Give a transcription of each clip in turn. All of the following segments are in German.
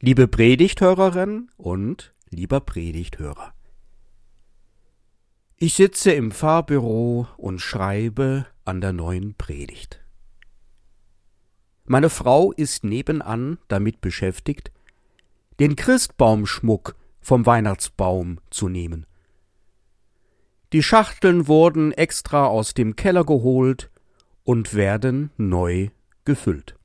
Liebe Predigthörerin und lieber Predigthörer. Ich sitze im Fahrbüro und schreibe an der neuen Predigt. Meine Frau ist nebenan damit beschäftigt, den Christbaumschmuck vom Weihnachtsbaum zu nehmen. Die Schachteln wurden extra aus dem Keller geholt und werden neu gefüllt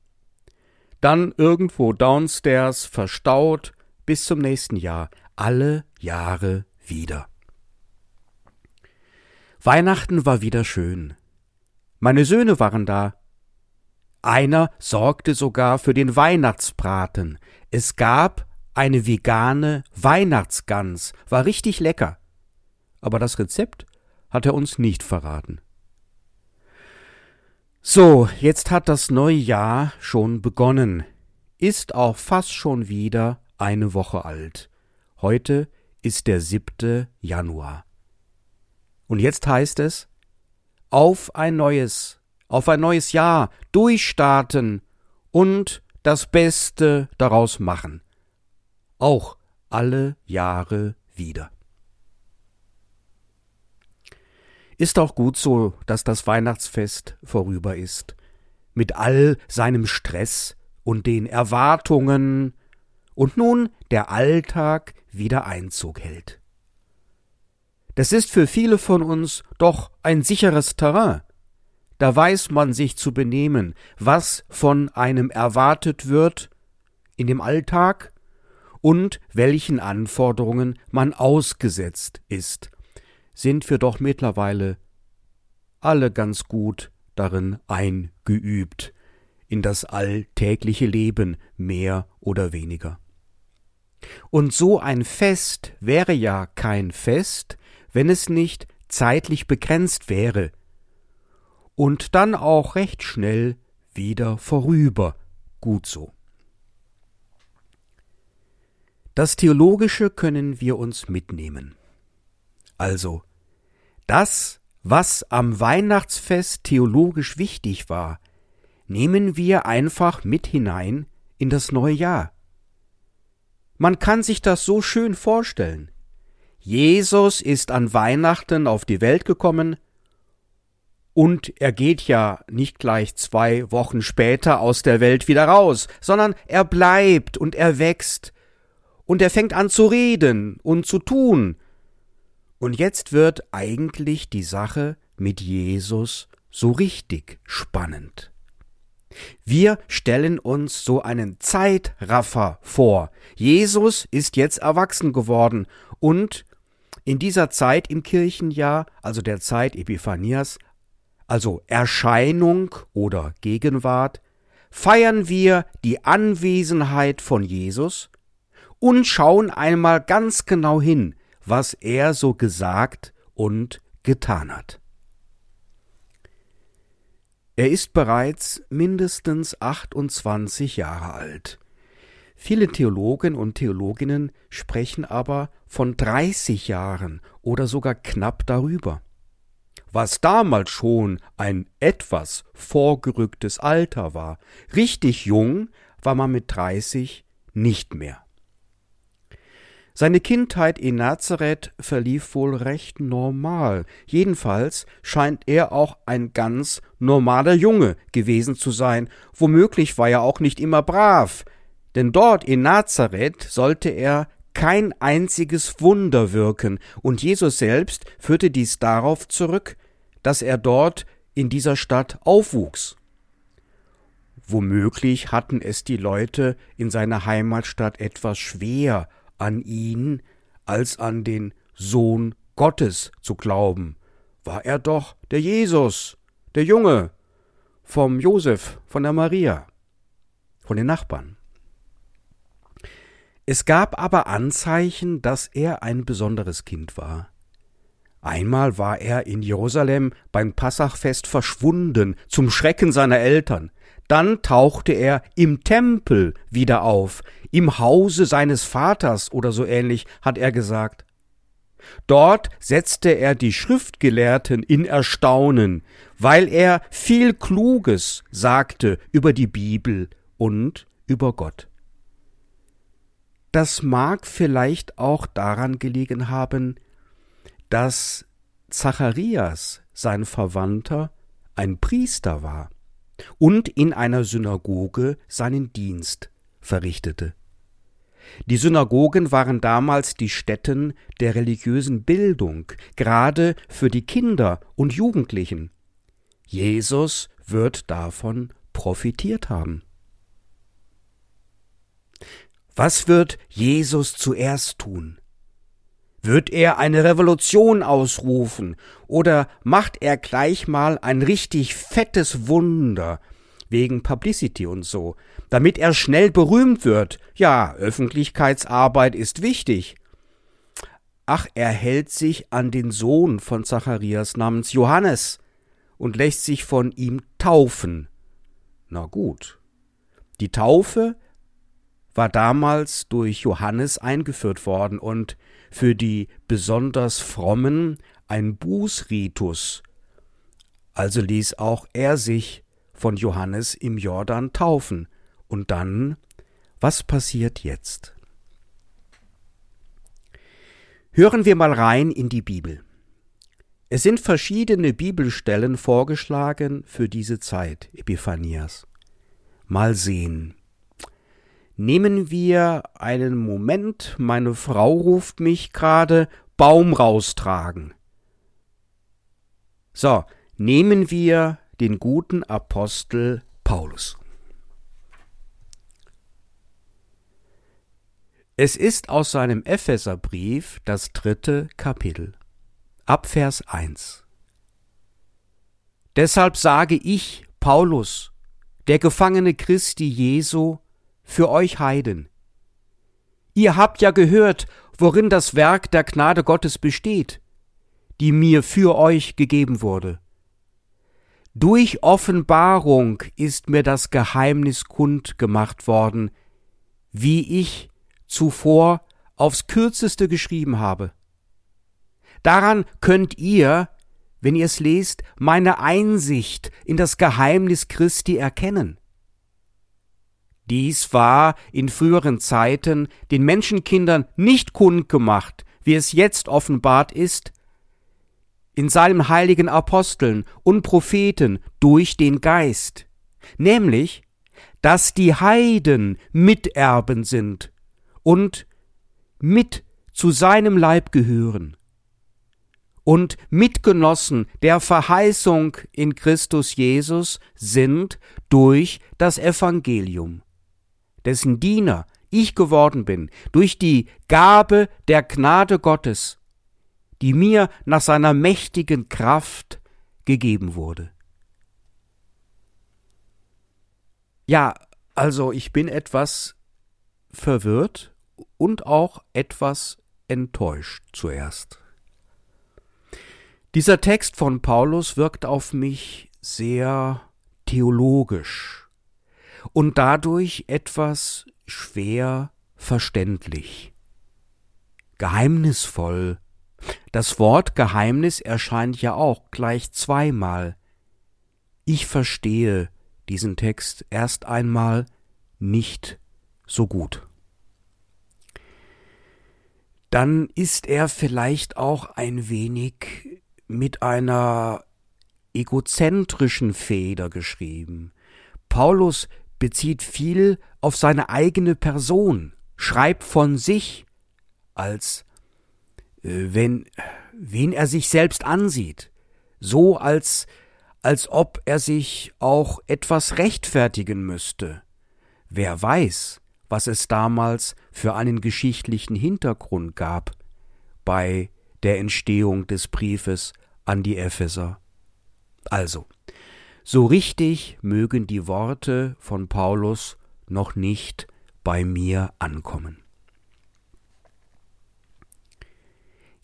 dann irgendwo downstairs verstaut bis zum nächsten Jahr, alle Jahre wieder. Weihnachten war wieder schön. Meine Söhne waren da. Einer sorgte sogar für den Weihnachtsbraten. Es gab eine vegane Weihnachtsgans, war richtig lecker. Aber das Rezept hat er uns nicht verraten. So, jetzt hat das neue Jahr schon begonnen, ist auch fast schon wieder eine Woche alt. Heute ist der siebte Januar. Und jetzt heißt es, auf ein neues, auf ein neues Jahr durchstarten und das Beste daraus machen. Auch alle Jahre wieder. Ist auch gut so, dass das Weihnachtsfest vorüber ist, mit all seinem Stress und den Erwartungen, und nun der Alltag wieder Einzug hält. Das ist für viele von uns doch ein sicheres Terrain. Da weiß man sich zu benehmen, was von einem erwartet wird in dem Alltag und welchen Anforderungen man ausgesetzt ist sind wir doch mittlerweile alle ganz gut darin eingeübt, in das alltägliche Leben mehr oder weniger. Und so ein Fest wäre ja kein Fest, wenn es nicht zeitlich begrenzt wäre und dann auch recht schnell wieder vorüber, gut so. Das Theologische können wir uns mitnehmen. Also, das, was am Weihnachtsfest theologisch wichtig war, nehmen wir einfach mit hinein in das neue Jahr. Man kann sich das so schön vorstellen. Jesus ist an Weihnachten auf die Welt gekommen, und er geht ja nicht gleich zwei Wochen später aus der Welt wieder raus, sondern er bleibt und er wächst, und er fängt an zu reden und zu tun, und jetzt wird eigentlich die Sache mit Jesus so richtig spannend. Wir stellen uns so einen Zeitraffer vor. Jesus ist jetzt erwachsen geworden und in dieser Zeit im Kirchenjahr, also der Zeit Epiphanias, also Erscheinung oder Gegenwart, feiern wir die Anwesenheit von Jesus und schauen einmal ganz genau hin, was er so gesagt und getan hat. Er ist bereits mindestens 28 Jahre alt. Viele Theologen und Theologinnen sprechen aber von 30 Jahren oder sogar knapp darüber. Was damals schon ein etwas vorgerücktes Alter war, richtig jung war man mit 30 nicht mehr. Seine Kindheit in Nazareth verlief wohl recht normal. Jedenfalls scheint er auch ein ganz normaler Junge gewesen zu sein. Womöglich war er auch nicht immer brav, denn dort in Nazareth sollte er kein einziges Wunder wirken, und Jesus selbst führte dies darauf zurück, dass er dort in dieser Stadt aufwuchs. Womöglich hatten es die Leute in seiner Heimatstadt etwas schwer an ihn als an den Sohn Gottes zu glauben, war er doch der Jesus, der Junge, vom Josef, von der Maria, von den Nachbarn. Es gab aber Anzeichen, dass er ein besonderes Kind war. Einmal war er in Jerusalem beim Passachfest verschwunden, zum Schrecken seiner Eltern. Dann tauchte er im Tempel wieder auf, im Hause seines Vaters oder so ähnlich, hat er gesagt. Dort setzte er die Schriftgelehrten in Erstaunen, weil er viel Kluges sagte über die Bibel und über Gott. das mag vielleicht auch daran gelegen haben, dass Zacharias, sein Verwandter, ein Priester war und in einer Synagoge seinen Dienst verrichtete. Die Synagogen waren damals die Stätten der religiösen Bildung, gerade für die Kinder und Jugendlichen. Jesus wird davon profitiert haben. Was wird Jesus zuerst tun? Wird er eine Revolution ausrufen oder macht er gleich mal ein richtig fettes Wunder wegen Publicity und so, damit er schnell berühmt wird? Ja, Öffentlichkeitsarbeit ist wichtig. Ach, er hält sich an den Sohn von Zacharias namens Johannes und lässt sich von ihm taufen. Na gut. Die Taufe war damals durch Johannes eingeführt worden und für die besonders frommen ein Bußritus. Also ließ auch er sich von Johannes im Jordan taufen. Und dann, was passiert jetzt? Hören wir mal rein in die Bibel. Es sind verschiedene Bibelstellen vorgeschlagen für diese Zeit, Epiphanias. Mal sehen. Nehmen wir einen Moment, meine Frau ruft mich gerade Baum raustragen. So, nehmen wir den guten Apostel Paulus. Es ist aus seinem Epheserbrief das dritte Kapitel, ab Vers 1. Deshalb sage ich, Paulus, der Gefangene Christi Jesu, für euch Heiden. Ihr habt ja gehört, worin das Werk der Gnade Gottes besteht, die mir für euch gegeben wurde. Durch Offenbarung ist mir das Geheimnis kund gemacht worden, wie ich zuvor aufs kürzeste geschrieben habe. Daran könnt ihr, wenn ihr es lest, meine Einsicht in das Geheimnis Christi erkennen. Dies war in früheren Zeiten den Menschenkindern nicht kundgemacht, wie es jetzt offenbart ist, in seinen heiligen Aposteln und Propheten durch den Geist, nämlich, dass die Heiden Miterben sind und mit zu seinem Leib gehören und Mitgenossen der Verheißung in Christus Jesus sind durch das Evangelium dessen Diener ich geworden bin, durch die Gabe der Gnade Gottes, die mir nach seiner mächtigen Kraft gegeben wurde. Ja, also ich bin etwas verwirrt und auch etwas enttäuscht zuerst. Dieser Text von Paulus wirkt auf mich sehr theologisch und dadurch etwas schwer verständlich. Geheimnisvoll. Das Wort Geheimnis erscheint ja auch gleich zweimal. Ich verstehe diesen Text erst einmal nicht so gut. Dann ist er vielleicht auch ein wenig mit einer egozentrischen Feder geschrieben. Paulus bezieht viel auf seine eigene Person, schreibt von sich, als äh, wenn wen er sich selbst ansieht, so als als ob er sich auch etwas rechtfertigen müsste. Wer weiß, was es damals für einen geschichtlichen Hintergrund gab bei der Entstehung des Briefes an die Epheser. Also, so richtig mögen die Worte von Paulus noch nicht bei mir ankommen.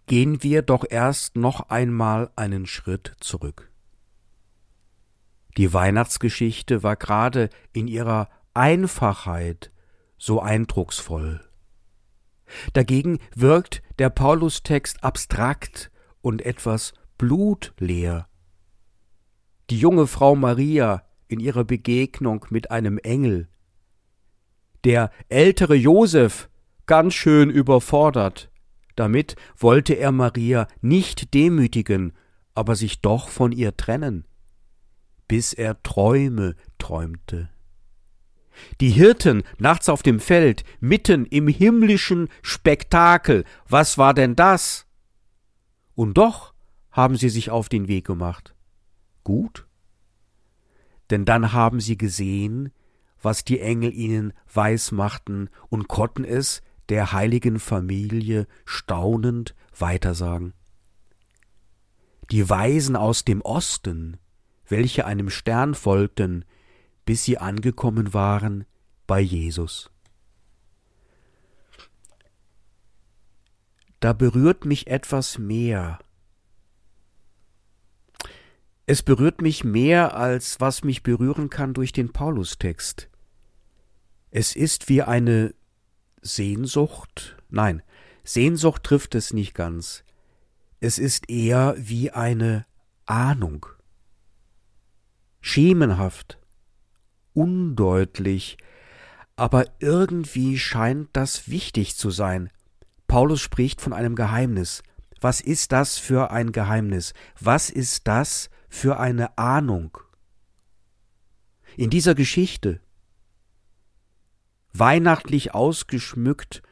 Gehen wir doch erst noch einmal einen Schritt zurück. Die Weihnachtsgeschichte war gerade in ihrer Einfachheit so eindrucksvoll. Dagegen wirkt der Paulustext abstrakt und etwas blutleer die junge Frau Maria in ihrer Begegnung mit einem Engel. Der ältere Josef ganz schön überfordert. Damit wollte er Maria nicht demütigen, aber sich doch von ihr trennen, bis er Träume träumte. Die Hirten nachts auf dem Feld, mitten im himmlischen Spektakel, was war denn das? Und doch haben sie sich auf den Weg gemacht. Gut? Denn dann haben sie gesehen, was die Engel ihnen weismachten und konnten es der heiligen Familie staunend weitersagen. Die Weisen aus dem Osten, welche einem Stern folgten, bis sie angekommen waren bei Jesus. Da berührt mich etwas mehr. Es berührt mich mehr, als was mich berühren kann durch den Paulustext. Es ist wie eine Sehnsucht, nein, Sehnsucht trifft es nicht ganz. Es ist eher wie eine Ahnung. Schemenhaft, undeutlich, aber irgendwie scheint das wichtig zu sein. Paulus spricht von einem Geheimnis. Was ist das für ein Geheimnis? Was ist das für eine Ahnung? In dieser Geschichte, weihnachtlich ausgeschmückt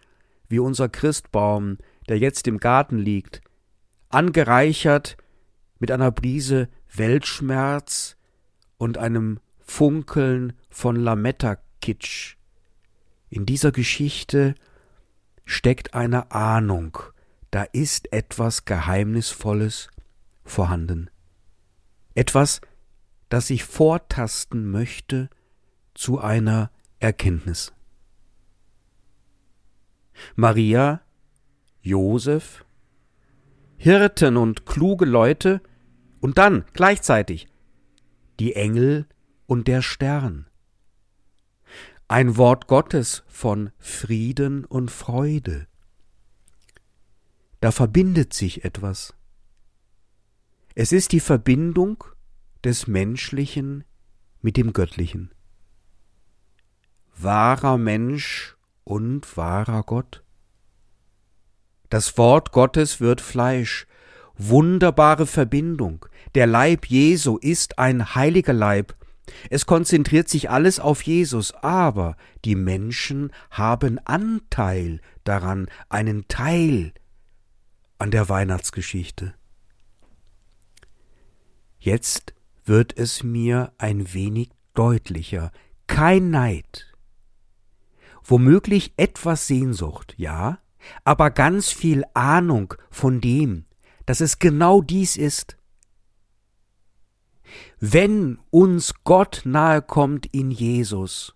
wie unser Christbaum, der jetzt im Garten liegt, angereichert mit einer Brise Weltschmerz und einem Funkeln von Lametta-Kitsch. In dieser Geschichte steckt eine Ahnung, da ist etwas Geheimnisvolles vorhanden. Etwas, das ich vortasten möchte zu einer Erkenntnis. Maria, Josef, Hirten und kluge Leute und dann gleichzeitig die Engel und der Stern. Ein Wort Gottes von Frieden und Freude. Da verbindet sich etwas. Es ist die Verbindung des Menschlichen mit dem Göttlichen. Wahrer Mensch und wahrer Gott. Das Wort Gottes wird Fleisch, wunderbare Verbindung. Der Leib Jesu ist ein heiliger Leib. Es konzentriert sich alles auf Jesus, aber die Menschen haben Anteil daran, einen Teil an der Weihnachtsgeschichte. Jetzt wird es mir ein wenig deutlicher. Kein Neid, womöglich etwas Sehnsucht, ja, aber ganz viel Ahnung von dem, dass es genau dies ist. Wenn uns Gott nahe kommt in Jesus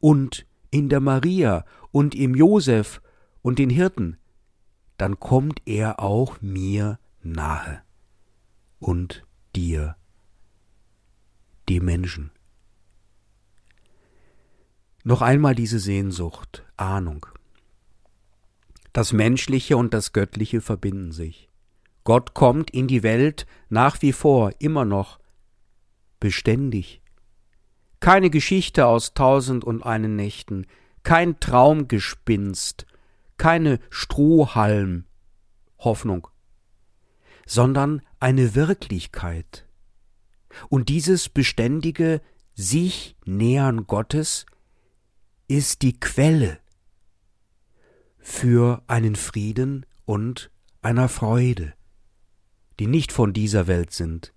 und in der Maria und im Josef und den Hirten, dann kommt er auch mir nahe und dir, die Menschen. Noch einmal diese Sehnsucht, Ahnung. Das Menschliche und das Göttliche verbinden sich. Gott kommt in die Welt nach wie vor, immer noch, beständig. Keine Geschichte aus tausend und einen Nächten, kein Traumgespinst, keine Strohhalm Hoffnung, sondern eine Wirklichkeit. Und dieses beständige sich nähern Gottes ist die Quelle für einen Frieden und einer Freude, die nicht von dieser Welt sind,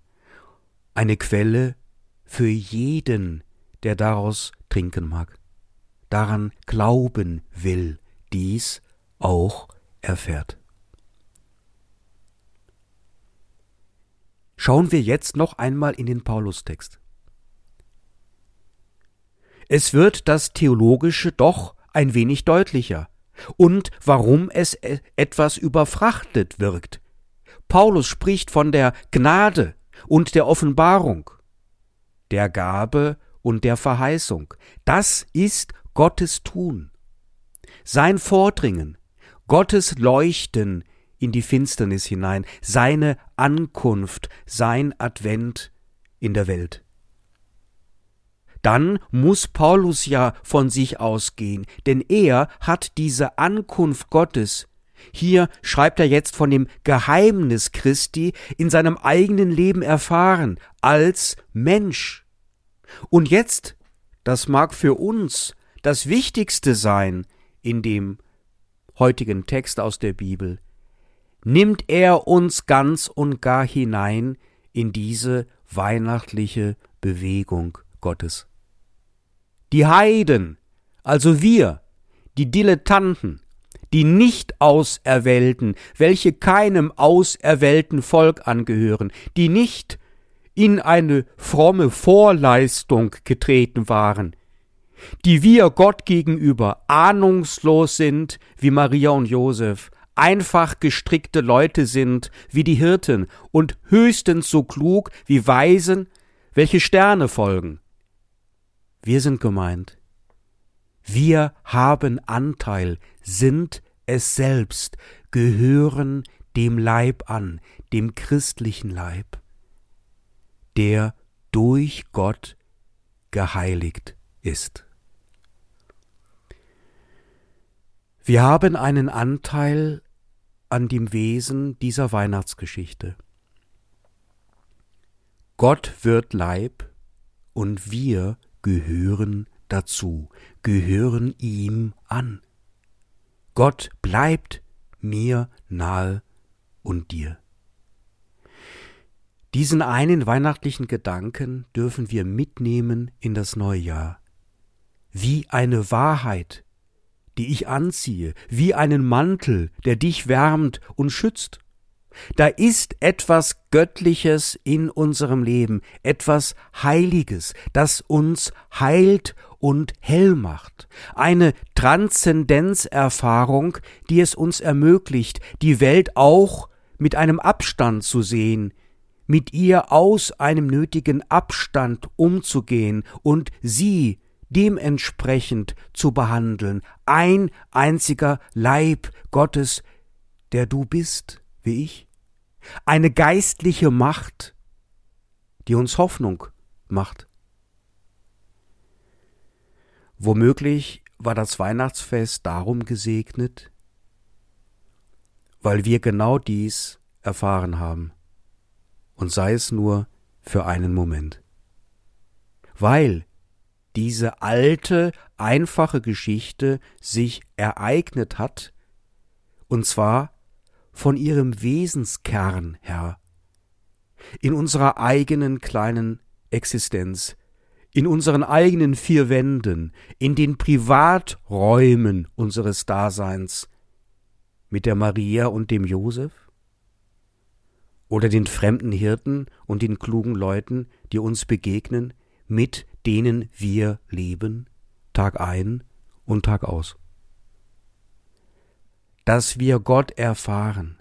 eine Quelle für jeden, der daraus trinken mag, daran glauben will, dies auch erfährt. Schauen wir jetzt noch einmal in den Paulustext. Es wird das Theologische doch ein wenig deutlicher und warum es e-, etwas überfrachtet wirkt. Paulus spricht von der Gnade und der Offenbarung, der Gabe und der Verheißung. Das ist Gottes Tun, sein Vordringen, Gottes Leuchten in die Finsternis hinein, seine Ankunft, sein Advent in der Welt. dann muss Paulus ja von sich ausgehen, denn er hat diese Ankunft Gottes hier schreibt er jetzt von dem Geheimnis Christi in seinem eigenen Leben erfahren, als Mensch. Und jetzt, das mag für uns das Wichtigste sein in dem heutigen Text aus der Bibel, nimmt er uns ganz und gar hinein in diese weihnachtliche Bewegung Gottes. Die Heiden, also wir, die Dilettanten, die Nicht-Auserwählten, welche keinem auserwählten Volk angehören, die nicht in eine fromme Vorleistung getreten waren, die wir Gott gegenüber ahnungslos sind wie Maria und Josef, einfach gestrickte Leute sind wie die Hirten und höchstens so klug wie Weisen, welche Sterne folgen. Wir sind gemeint. Wir haben Anteil, sind es selbst, gehören dem Leib an, dem christlichen Leib, der durch Gott geheiligt ist. Wir haben einen Anteil an dem Wesen dieser Weihnachtsgeschichte. Gott wird Leib und wir gehören dazu, gehören ihm an. Gott bleibt mir nahe und dir. Diesen einen weihnachtlichen Gedanken dürfen wir mitnehmen in das neue Jahr. Wie eine Wahrheit, die ich anziehe, wie einen Mantel, der dich wärmt und schützt. Da ist etwas Göttliches in unserem Leben, etwas Heiliges, das uns heilt und hell macht. Eine Transzendenzerfahrung, die es uns ermöglicht, die Welt auch mit einem Abstand zu sehen, mit ihr aus einem nötigen Abstand umzugehen und sie dementsprechend zu behandeln. Ein einziger Leib Gottes, der du bist, wie ich. Eine geistliche Macht, die uns Hoffnung macht. Womöglich war das Weihnachtsfest darum gesegnet, weil wir genau dies erfahren haben, und sei es nur für einen Moment. Weil diese alte, einfache Geschichte sich ereignet hat, und zwar von ihrem Wesenskern her, in unserer eigenen kleinen Existenz, in unseren eigenen vier Wänden, in den Privaträumen unseres Daseins, mit der Maria und dem Josef? Oder den fremden Hirten und den klugen Leuten, die uns begegnen, mit denen wir leben, Tag ein und Tag aus? Dass wir Gott erfahren,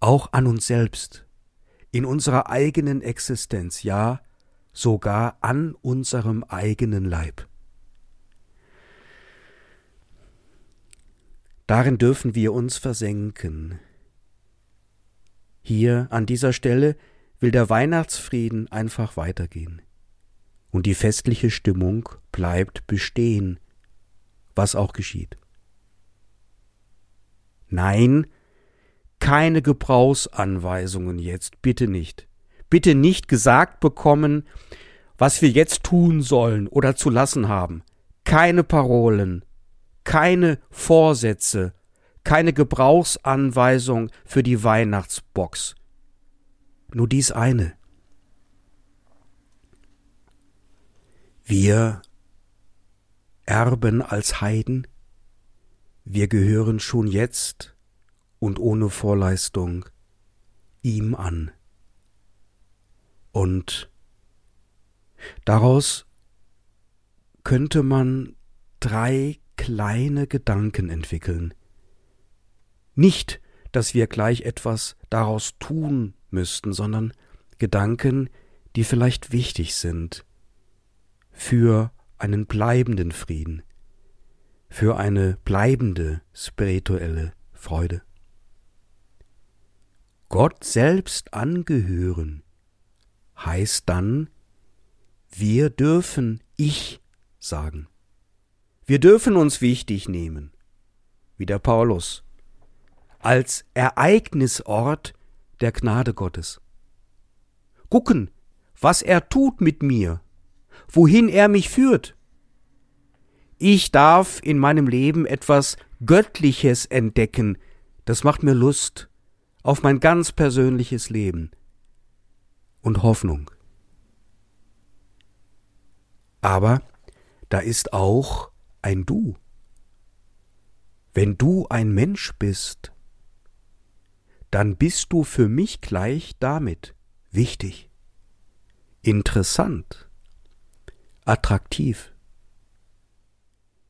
auch an uns selbst, in unserer eigenen Existenz, ja, sogar an unserem eigenen Leib. Darin dürfen wir uns versenken. Hier an dieser Stelle will der Weihnachtsfrieden einfach weitergehen. Und die festliche Stimmung bleibt bestehen, was auch geschieht. Nein, keine Gebrauchsanweisungen jetzt, bitte nicht bitte nicht gesagt bekommen, was wir jetzt tun sollen oder zu lassen haben. Keine Parolen, keine Vorsätze, keine Gebrauchsanweisung für die Weihnachtsbox. Nur dies eine. Wir erben als Heiden, wir gehören schon jetzt und ohne Vorleistung ihm an. Und daraus könnte man drei kleine Gedanken entwickeln. Nicht, dass wir gleich etwas daraus tun müssten, sondern Gedanken, die vielleicht wichtig sind für einen bleibenden Frieden, für eine bleibende spirituelle Freude. Gott selbst angehören heißt dann, wir dürfen Ich sagen. Wir dürfen uns wichtig nehmen, wie der Paulus, als Ereignisort der Gnade Gottes. Gucken, was er tut mit mir, wohin er mich führt. Ich darf in meinem Leben etwas Göttliches entdecken, das macht mir Lust auf mein ganz persönliches Leben und Hoffnung. Aber da ist auch ein Du. Wenn du ein Mensch bist, dann bist du für mich gleich damit wichtig, interessant, attraktiv.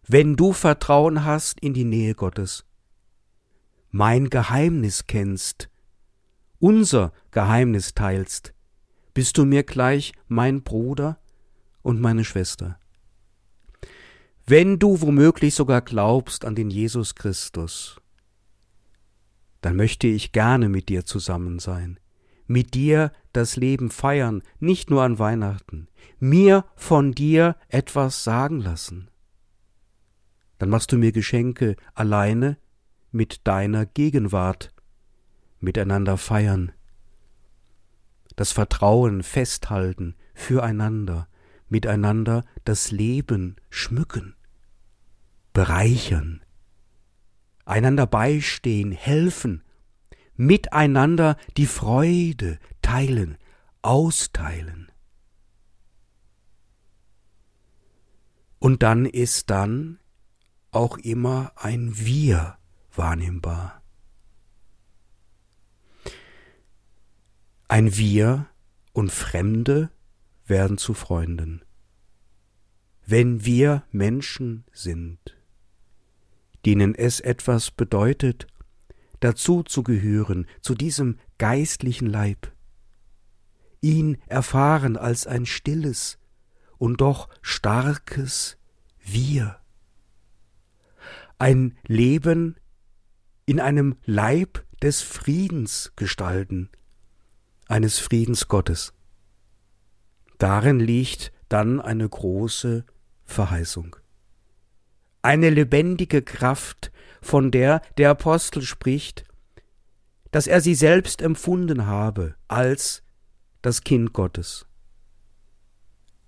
Wenn du Vertrauen hast in die Nähe Gottes, mein Geheimnis kennst, unser Geheimnis teilst, bist du mir gleich mein Bruder und meine Schwester. Wenn du womöglich sogar glaubst an den Jesus Christus, dann möchte ich gerne mit dir zusammen sein, mit dir das Leben feiern, nicht nur an Weihnachten, mir von dir etwas sagen lassen. Dann machst du mir Geschenke alleine mit deiner Gegenwart, miteinander feiern, das Vertrauen festhalten füreinander, miteinander das Leben schmücken, bereichern, einander beistehen, helfen, miteinander die Freude teilen, austeilen. Und dann ist dann auch immer ein Wir wahrnehmbar. Ein Wir und Fremde werden zu Freunden. Wenn wir Menschen sind, denen es etwas bedeutet, dazu zu gehören, zu diesem geistlichen Leib, ihn erfahren als ein stilles und doch starkes Wir, ein Leben in einem Leib des Friedens gestalten, eines Friedens Gottes. Darin liegt dann eine große Verheißung. Eine lebendige Kraft, von der der Apostel spricht, dass er sie selbst empfunden habe als das Kind Gottes.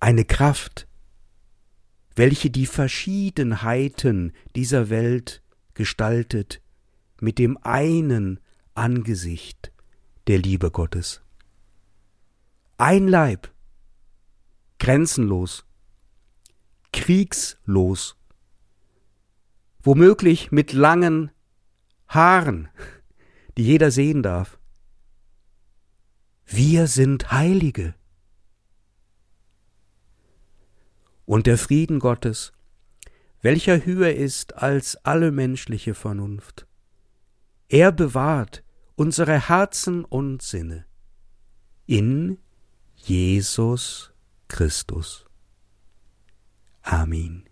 Eine Kraft, welche die Verschiedenheiten dieser Welt gestaltet mit dem einen Angesicht der Liebe Gottes. Ein Leib, grenzenlos, kriegslos, womöglich mit langen Haaren, die jeder sehen darf. Wir sind Heilige. Und der Frieden Gottes, welcher höher ist als alle menschliche Vernunft, er bewahrt unsere Herzen und Sinne in Jesus Christus. Amen.